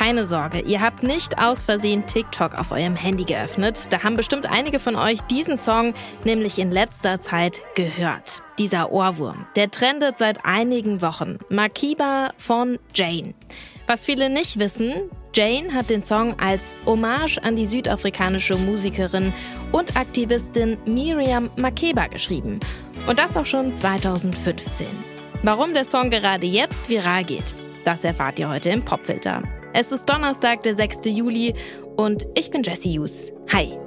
Keine Sorge, ihr habt nicht aus Versehen TikTok auf eurem Handy geöffnet. Da haben bestimmt einige von euch diesen Song nämlich in letzter Zeit gehört. Dieser Ohrwurm, der trendet seit einigen Wochen. Makiba von Jane. Was viele nicht wissen, Jane hat den Song als Hommage an die südafrikanische Musikerin und Aktivistin Miriam Makeba geschrieben. Und das auch schon 2015. Warum der Song gerade jetzt viral geht, das erfahrt ihr heute im Popfilter. Es ist Donnerstag, der 6. Juli und ich bin Jessie Hughes. Hi.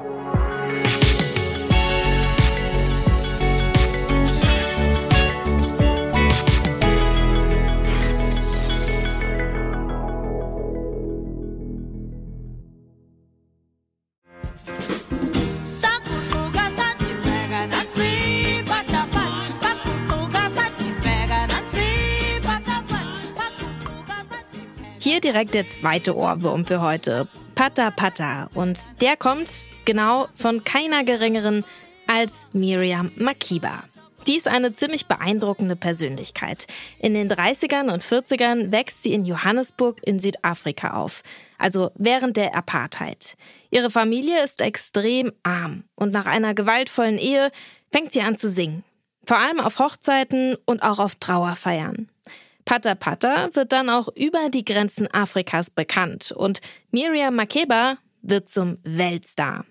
Direkt der zweite Ohrwurm für heute. Pata Pata. Und der kommt genau von keiner geringeren als Miriam Makiba. Die ist eine ziemlich beeindruckende Persönlichkeit. In den 30ern und 40ern wächst sie in Johannesburg in Südafrika auf, also während der Apartheid. Ihre Familie ist extrem arm und nach einer gewaltvollen Ehe fängt sie an zu singen. Vor allem auf Hochzeiten und auch auf Trauerfeiern. Pata Pata wird dann auch über die Grenzen Afrikas bekannt und Miriam Makeba wird zum Weltstar.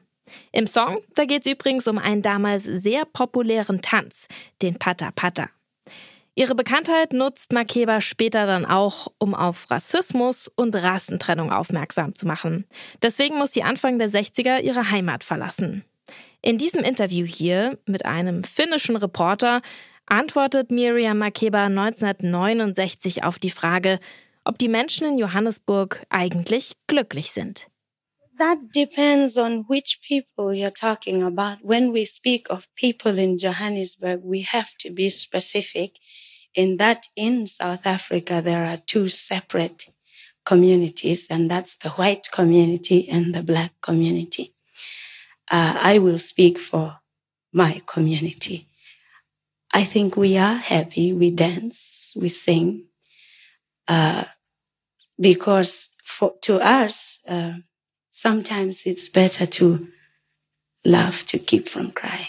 Im Song, da geht es übrigens um einen damals sehr populären Tanz, den Pata Pata. Ihre Bekanntheit nutzt Makeba später dann auch, um auf Rassismus und Rassentrennung aufmerksam zu machen. Deswegen muss sie Anfang der 60er ihre Heimat verlassen. In diesem Interview hier mit einem finnischen Reporter antwortet Miriam Makeba 1969 auf die Frage, ob die Menschen in Johannesburg eigentlich glücklich sind. That depends on which people you're talking about. When we speak of people in Johannesburg, we have to be specific in that in South Africa there are two separate communities, and that's the white community and the black community. Uh, I will speak for my community. I think we are happy. We dance, we sing, uh, because for, to us, uh, sometimes it's better to laugh to keep from crying.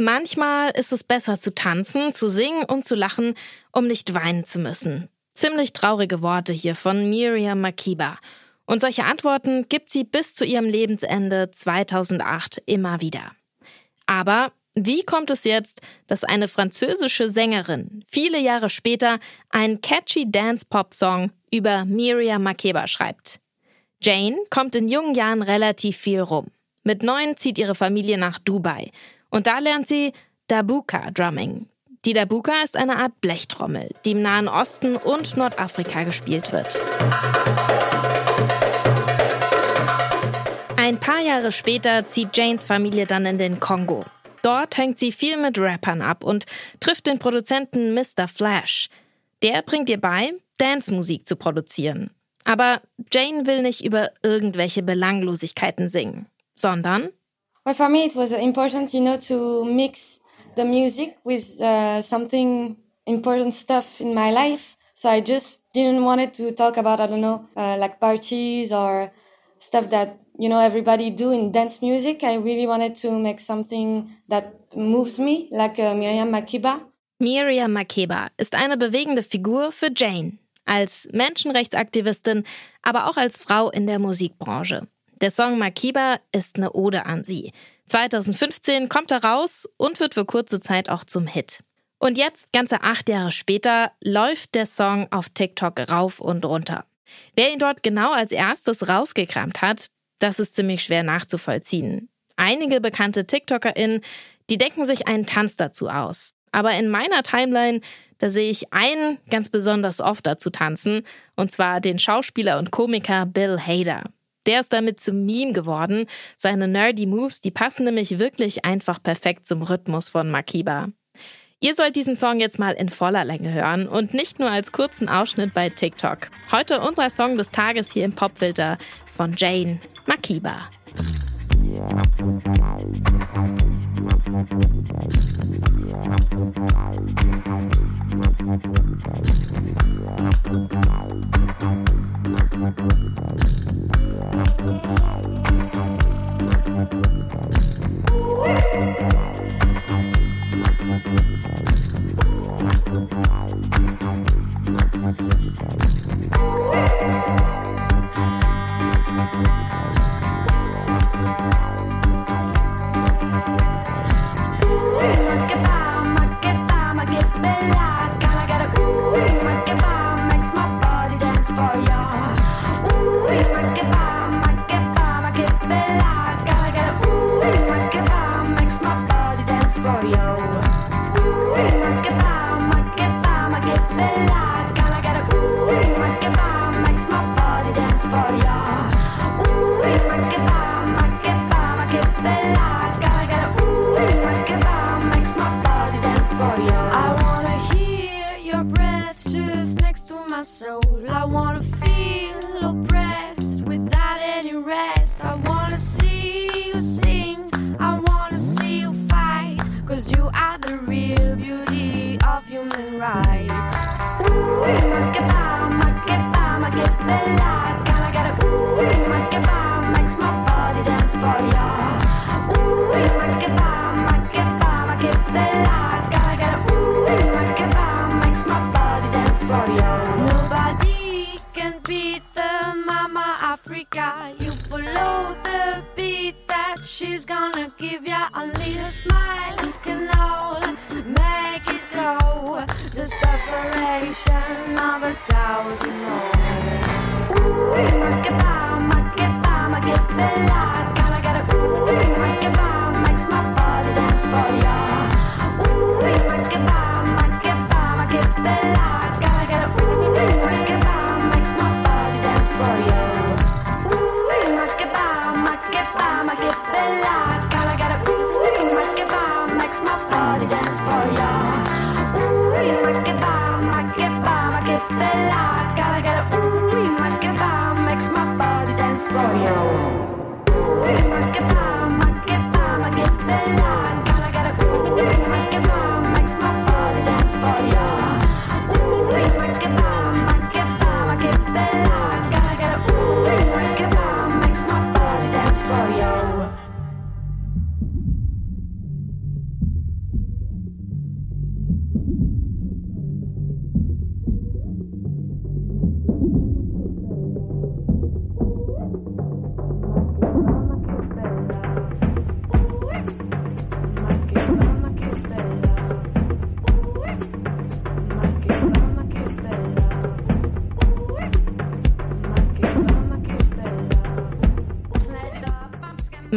Manchmal ist es besser zu tanzen, zu singen und zu lachen, um nicht weinen zu müssen. Ziemlich traurige Worte hier von Miriam Makiba. Und solche Antworten gibt sie bis zu ihrem Lebensende 2008 immer wieder. Aber wie kommt es jetzt, dass eine französische Sängerin viele Jahre später einen catchy Dance-Pop-Song über Miriam Makeba schreibt? Jane kommt in jungen Jahren relativ viel rum. Mit neun zieht ihre Familie nach Dubai und da lernt sie Dabuka Drumming. Die Dabuka ist eine Art Blechtrommel, die im Nahen Osten und Nordafrika gespielt wird. Ein paar Jahre später zieht Janes Familie dann in den Kongo. Dort hängt sie viel mit Rappern ab und trifft den Produzenten Mr. Flash. Der bringt ihr bei, Dance-Musik zu produzieren. Aber Jane will nicht über irgendwelche Belanglosigkeiten singen, sondern Well, for me, it was important, you know, to mix the music with uh, something important stuff in my life. So I just didn't want to talk about, I don't know, uh, like parties or stuff that you know everybody do in dance music. I really wanted to make something that moves me, like uh, Miriam Makeba. Miriam Makeba ist eine bewegende Figur für Jane, als Menschenrechtsaktivistin, aber auch als Frau in der Musikbranche. Der Song Makeba ist eine Ode an sie. 2015 kommt er raus und wird für kurze Zeit auch zum Hit. Und jetzt, ganze acht Jahre später, läuft der Song auf TikTok rauf und runter. Wer ihn dort genau als erstes rausgekramt hat, das ist ziemlich schwer nachzuvollziehen. Einige bekannte TikTokerInnen, die denken sich einen Tanz dazu aus. Aber in meiner Timeline, da sehe ich einen ganz besonders oft dazu tanzen, und zwar den Schauspieler und Komiker Bill Hader. Der ist damit zum Meme geworden. Seine nerdy Moves, die passen nämlich wirklich einfach perfekt zum Rhythmus von Makiba. Ihr sollt diesen Song jetzt mal in voller Länge hören und nicht nur als kurzen Ausschnitt bei TikTok. Heute unser Song des Tages hier im Popfilter von Jane Makiba. right. Ooh, makeba, makeba, makebela. Can I get a ooh, makeba, makes my body dance for ya. Ooh, makeba, makeba, makebela. Can I get a ooh, makeba, makes my body dance for ya. Nobody my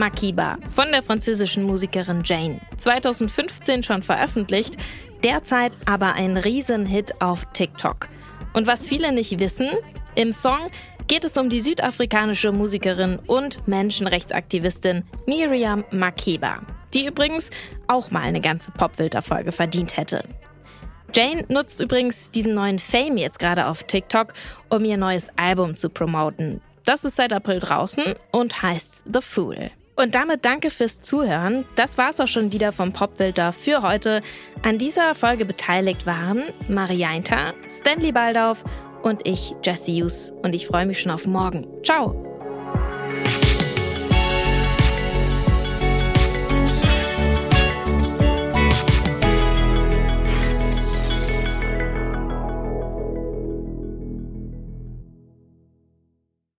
Makiba von der französischen Musikerin Jane. 2015 schon veröffentlicht, derzeit aber ein Riesenhit auf TikTok. Und was viele nicht wissen, im Song geht es um die südafrikanische Musikerin und Menschenrechtsaktivistin Miriam Makeba, die übrigens auch mal eine ganze Popfilter-Folge verdient hätte. Jane nutzt übrigens diesen neuen Fame jetzt gerade auf TikTok, um ihr neues Album zu promoten. Das ist seit April draußen und heißt The Fool. Und damit danke fürs Zuhören. Das war's auch schon wieder vom Popfilter für heute. An dieser Folge beteiligt waren Marianta, Stanley Baldauf und ich, Jesse Hughes. Und ich freue mich schon auf morgen. Ciao!